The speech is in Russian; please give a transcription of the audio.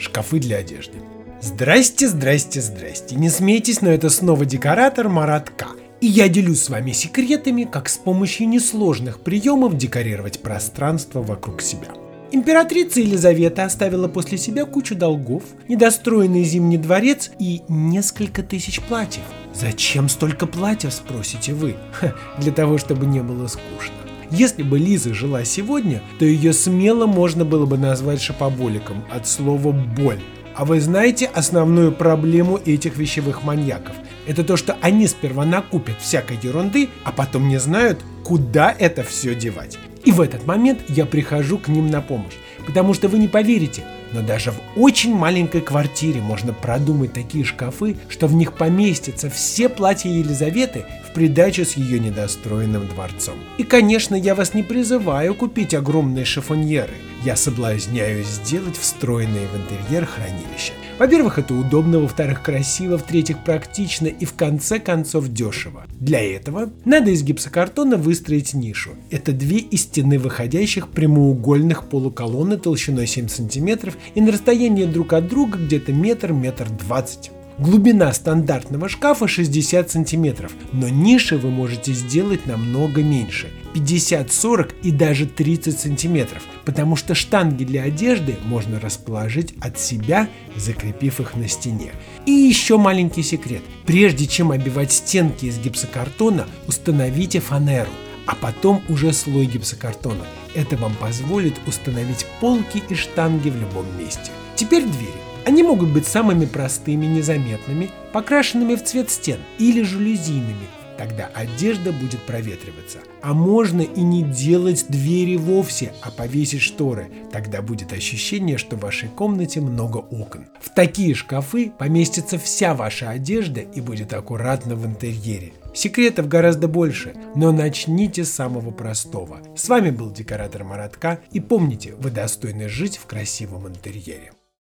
шкафы для одежды. Здрасте, здрасте, здрасте. Не смейтесь, но это снова декоратор Марат К. И я делюсь с вами секретами, как с помощью несложных приемов декорировать пространство вокруг себя. Императрица Елизавета оставила после себя кучу долгов, недостроенный зимний дворец и несколько тысяч платьев. Зачем столько платьев, спросите вы? Ха, для того, чтобы не было скучно. Если бы Лиза жила сегодня, то ее смело можно было бы назвать шопоболиком от слова «боль». А вы знаете основную проблему этих вещевых маньяков? Это то, что они сперва накупят всякой ерунды, а потом не знают, куда это все девать. И в этот момент я прихожу к ним на помощь, потому что вы не поверите, но даже в очень маленькой квартире можно продумать такие шкафы, что в них поместятся все платья Елизаветы в придачу с ее недостроенным дворцом. И, конечно, я вас не призываю купить огромные шифоньеры. Я соблазняю сделать встроенные в интерьер хранилища. Во-первых, это удобно, во-вторых, красиво, в-третьих, практично и в конце концов дешево. Для этого надо из гипсокартона выстроить нишу. Это две из стены выходящих прямоугольных полуколонны толщиной 7 см и на расстоянии друг от друга где-то метр, метр двадцать. Глубина стандартного шкафа 60 сантиметров, но ниши вы можете сделать намного меньше – 50, 40 и даже 30 сантиметров, потому что штанги для одежды можно расположить от себя, закрепив их на стене. И еще маленький секрет. Прежде чем обивать стенки из гипсокартона, установите фанеру, а потом уже слой гипсокартона. Это вам позволит установить полки и штанги в любом месте. Теперь двери. Они могут быть самыми простыми, незаметными, покрашенными в цвет стен или жалюзийными, тогда одежда будет проветриваться. А можно и не делать двери вовсе, а повесить шторы. Тогда будет ощущение, что в вашей комнате много окон. В такие шкафы поместится вся ваша одежда и будет аккуратно в интерьере. Секретов гораздо больше, но начните с самого простого. С вами был декоратор Маратка и помните, вы достойны жить в красивом интерьере.